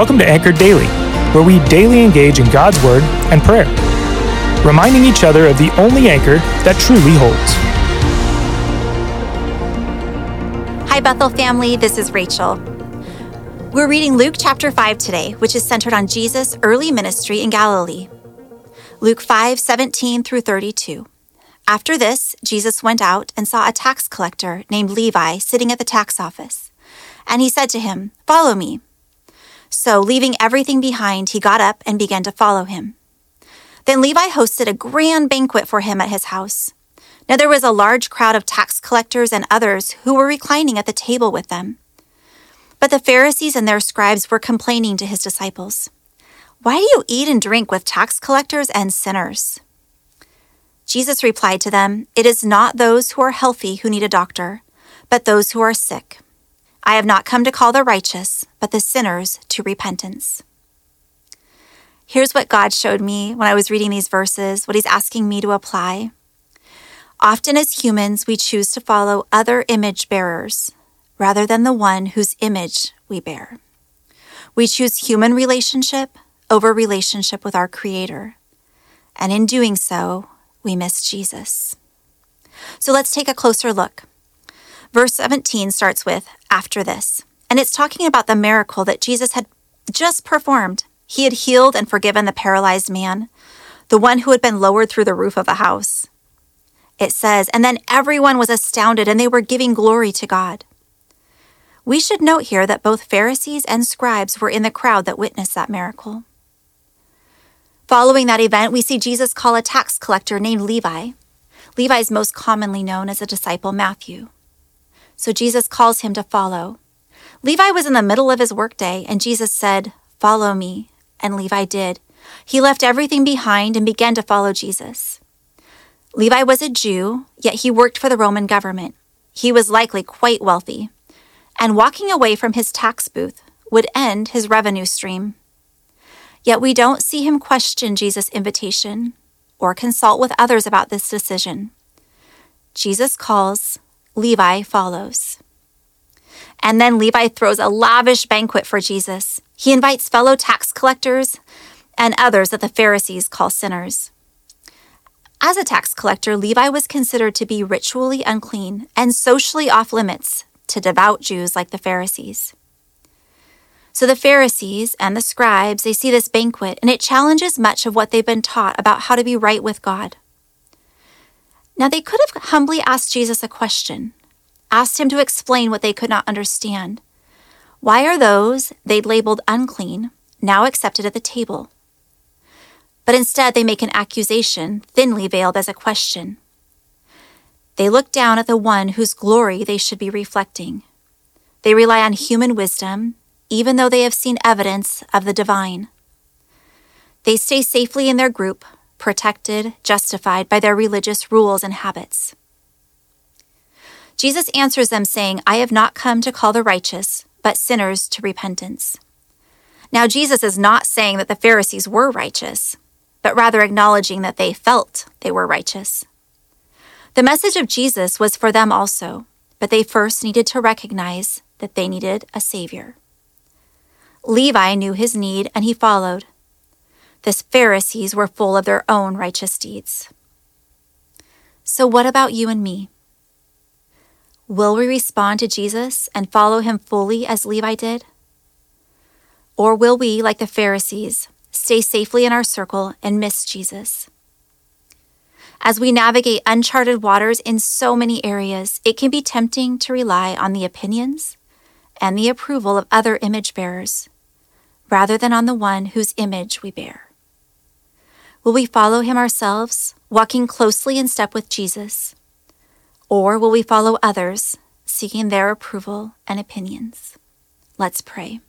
Welcome to Anchored Daily, where we daily engage in God's Word and prayer, reminding each other of the only anchor that truly holds. Hi, Bethel family. This is Rachel. We're reading Luke chapter 5 today, which is centered on Jesus' early ministry in Galilee. Luke 5 17 through 32. After this, Jesus went out and saw a tax collector named Levi sitting at the tax office. And he said to him, Follow me. So, leaving everything behind, he got up and began to follow him. Then Levi hosted a grand banquet for him at his house. Now there was a large crowd of tax collectors and others who were reclining at the table with them. But the Pharisees and their scribes were complaining to his disciples. Why do you eat and drink with tax collectors and sinners? Jesus replied to them, It is not those who are healthy who need a doctor, but those who are sick. I have not come to call the righteous, but the sinners to repentance. Here's what God showed me when I was reading these verses, what He's asking me to apply. Often, as humans, we choose to follow other image bearers rather than the one whose image we bear. We choose human relationship over relationship with our Creator. And in doing so, we miss Jesus. So let's take a closer look. Verse 17 starts with, After this, and it's talking about the miracle that Jesus had just performed. He had healed and forgiven the paralyzed man, the one who had been lowered through the roof of a house. It says, And then everyone was astounded and they were giving glory to God. We should note here that both Pharisees and scribes were in the crowd that witnessed that miracle. Following that event, we see Jesus call a tax collector named Levi. Levi is most commonly known as a disciple Matthew. So Jesus calls him to follow. Levi was in the middle of his workday, and Jesus said, Follow me. And Levi did. He left everything behind and began to follow Jesus. Levi was a Jew, yet he worked for the Roman government. He was likely quite wealthy, and walking away from his tax booth would end his revenue stream. Yet we don't see him question Jesus' invitation or consult with others about this decision. Jesus calls, Levi follows. And then Levi throws a lavish banquet for Jesus. He invites fellow tax collectors and others that the Pharisees call sinners. As a tax collector, Levi was considered to be ritually unclean and socially off limits to devout Jews like the Pharisees. So the Pharisees and the scribes, they see this banquet, and it challenges much of what they've been taught about how to be right with God. Now they could have humbly asked Jesus a question, asked him to explain what they could not understand. Why are those they'd labeled unclean now accepted at the table? But instead, they make an accusation, thinly veiled as a question. They look down at the one whose glory they should be reflecting. They rely on human wisdom even though they have seen evidence of the divine. They stay safely in their group, protected, justified by their religious rules and habits. Jesus answers them, saying, I have not come to call the righteous, but sinners to repentance. Now, Jesus is not saying that the Pharisees were righteous, but rather acknowledging that they felt they were righteous. The message of Jesus was for them also, but they first needed to recognize that they needed a Savior. Levi knew his need and he followed. The Pharisees were full of their own righteous deeds. So, what about you and me? Will we respond to Jesus and follow him fully as Levi did? Or will we, like the Pharisees, stay safely in our circle and miss Jesus? As we navigate uncharted waters in so many areas, it can be tempting to rely on the opinions and the approval of other image bearers, rather than on the one whose image we bear? Will we follow him ourselves, walking closely in step with Jesus? Or will we follow others, seeking their approval and opinions? Let's pray.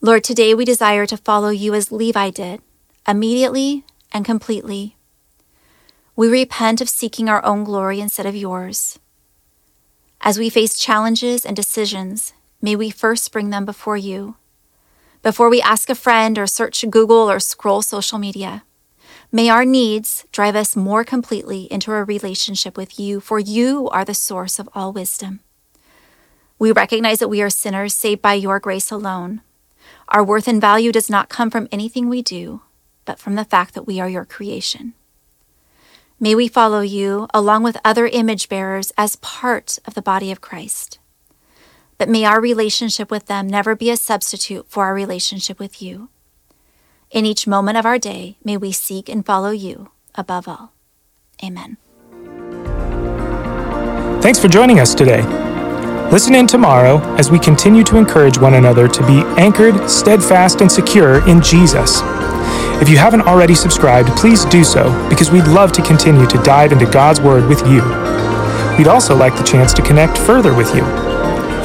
Lord, today we desire to follow you as Levi did, immediately and completely. We repent of seeking our own glory instead of yours. As we face challenges and decisions, may we first bring them before you. Before we ask a friend or search Google or scroll social media, may our needs drive us more completely into a relationship with you, for you are the source of all wisdom. We recognize that we are sinners saved by your grace alone, Our worth and value does not come from anything we do, but from the fact that we are your creation. May we follow you along with other image bearers as part of the body of Christ. But may our relationship with them never be a substitute for our relationship with you. In each moment of our day, may we seek and follow you above all. Amen. Thanks for joining us today. Listen in tomorrow as we continue to encourage one another to be anchored, steadfast, and secure in Jesus. If you haven't already subscribed, please do so because we'd love to continue to dive into God's Word with you. We'd also like the chance to connect further with you.